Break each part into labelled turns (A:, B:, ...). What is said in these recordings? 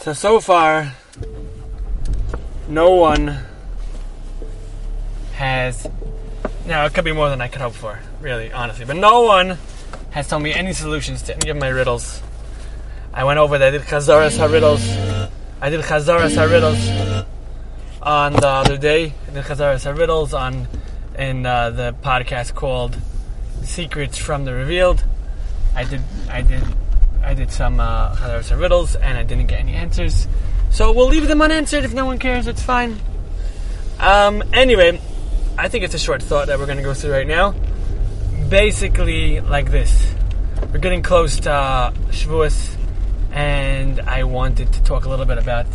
A: So so far, no one has. Now it could be more than I could hope for, really, honestly. But no one has told me any solutions to any of my riddles. I went over there, I did Chazaras riddles. I did Chazaras riddles on the other day. I did Chazaras riddles on in uh, the podcast called Secrets from the Revealed. I did I did I did some uh, Chazaras riddles and I didn't get any answers. So we'll leave them unanswered if no one cares. It's fine. Um, anyway, I think it's a short thought that we're going to go through right now. Basically, like this: we're getting close to uh, Shavuos, and I wanted to talk a little bit about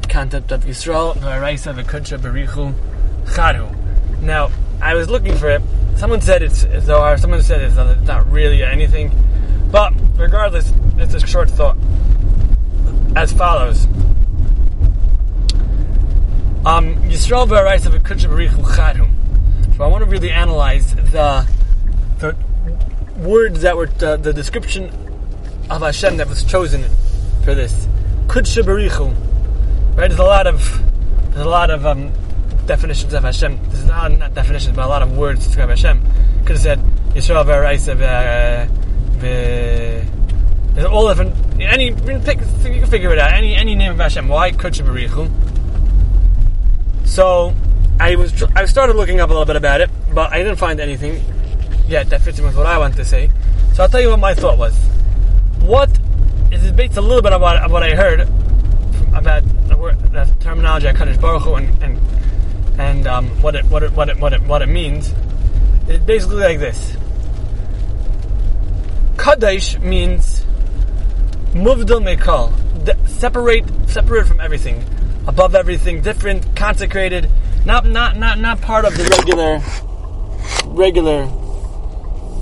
A: the concept of Yisrael, V'araisa, V'kudsha, Berichu, Chadu. Now, I was looking for it. Someone said it's Zohar. Someone said it's not really anything. But regardless, it's a short thought. As follows. Um, Yisrael v'kudsha b'richu chadhum. So I want to really analyze the the words that were the, the description of Hashem that was chosen for this. Kudsha. Right? There's a lot of there's a lot of um, definitions of Hashem. There's not, not definitions, but a lot of words to describe Hashem. Could have said Yisrael v'araisa all different. Any you can figure it out. Any any name of Hashem. Why b'richu? So I was I started looking up a little bit about it, but I didn't find anything yet that fits in with what I want to say. So I'll tell you what my thought was. What is it based a little bit about what I heard about the, word, the terminology of Kaddish Baruch Hu and and, and um, what it what it what it what it what it means. It's basically like this. Kaddish means muvdal mekal, separate separate from everything above everything, different, consecrated, not not not not part of the regular regular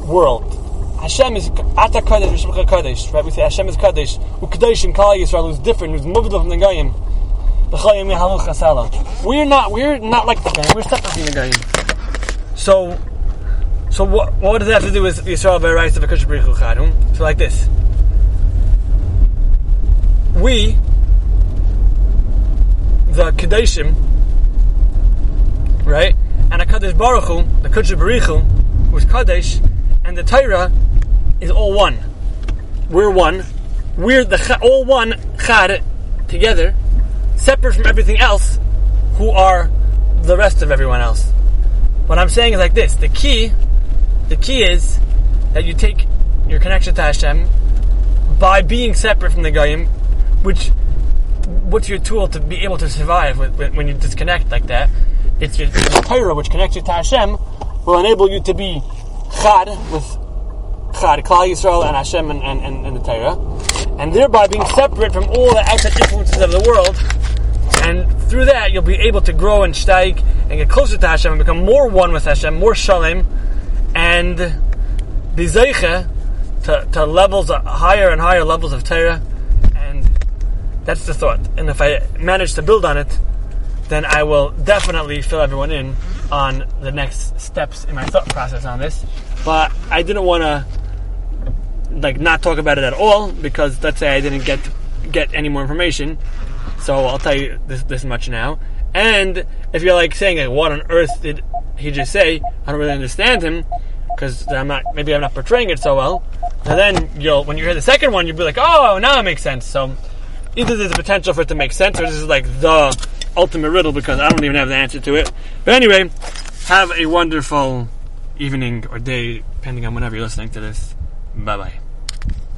A: world. Hashem is Ata Kadesh, Rishmcha Kadesh, right? We say Hashem is Kadesh. Ukadesh and Kali Yisrael, who's different, who's moved from the Goyim. We're not, we're not like the Goyim, we're separate from the Goyim. So, so what, what does that have to do with Yisrael V'Erais of Akash B'Richu Chadum? So like this. We, the Kadeshim, right? And a Kadesh Baruch the Kadesh Baruch Hu, who's Kadesh, and the Torah is all one. We're one. We're the all one Chad together, separate from everything else, who are the rest of everyone else. What I'm saying is like this: the key, the key is that you take your connection to Hashem by being separate from the Goyim, which what's your tool to be able to survive when, when you disconnect like that? It's your, Torah, which connects you to Hashem, will enable you to be Chad with Chad, Klal Yisrael and Hashem and, and, and, the Torah, and thereby being separate from all the outside influences of the world. And through that, you'll be able to grow and steig and get closer to Hashem and become more one with Hashem, more shalom, and be zeiche to, to levels, uh, higher and higher levels of Torah. That's the thought. And if I manage to build on it, then I will definitely fill everyone in on the next steps in my thought process on this. But I didn't want to like not talk about it at all because let's say I didn't get get any more information. So I'll tell you this this much now. And if you're like saying like what on earth did he just say? I don't really understand him because I'm not maybe I'm not portraying it so well. And then you'll when you hear the second one you'll be like, oh now it makes sense. So either there's a potential for it to make sense or this is like the ultimate riddle because I don't even have the answer to it. But anyway, have a wonderful evening or day, depending on whenever you're listening to this. Bye bye.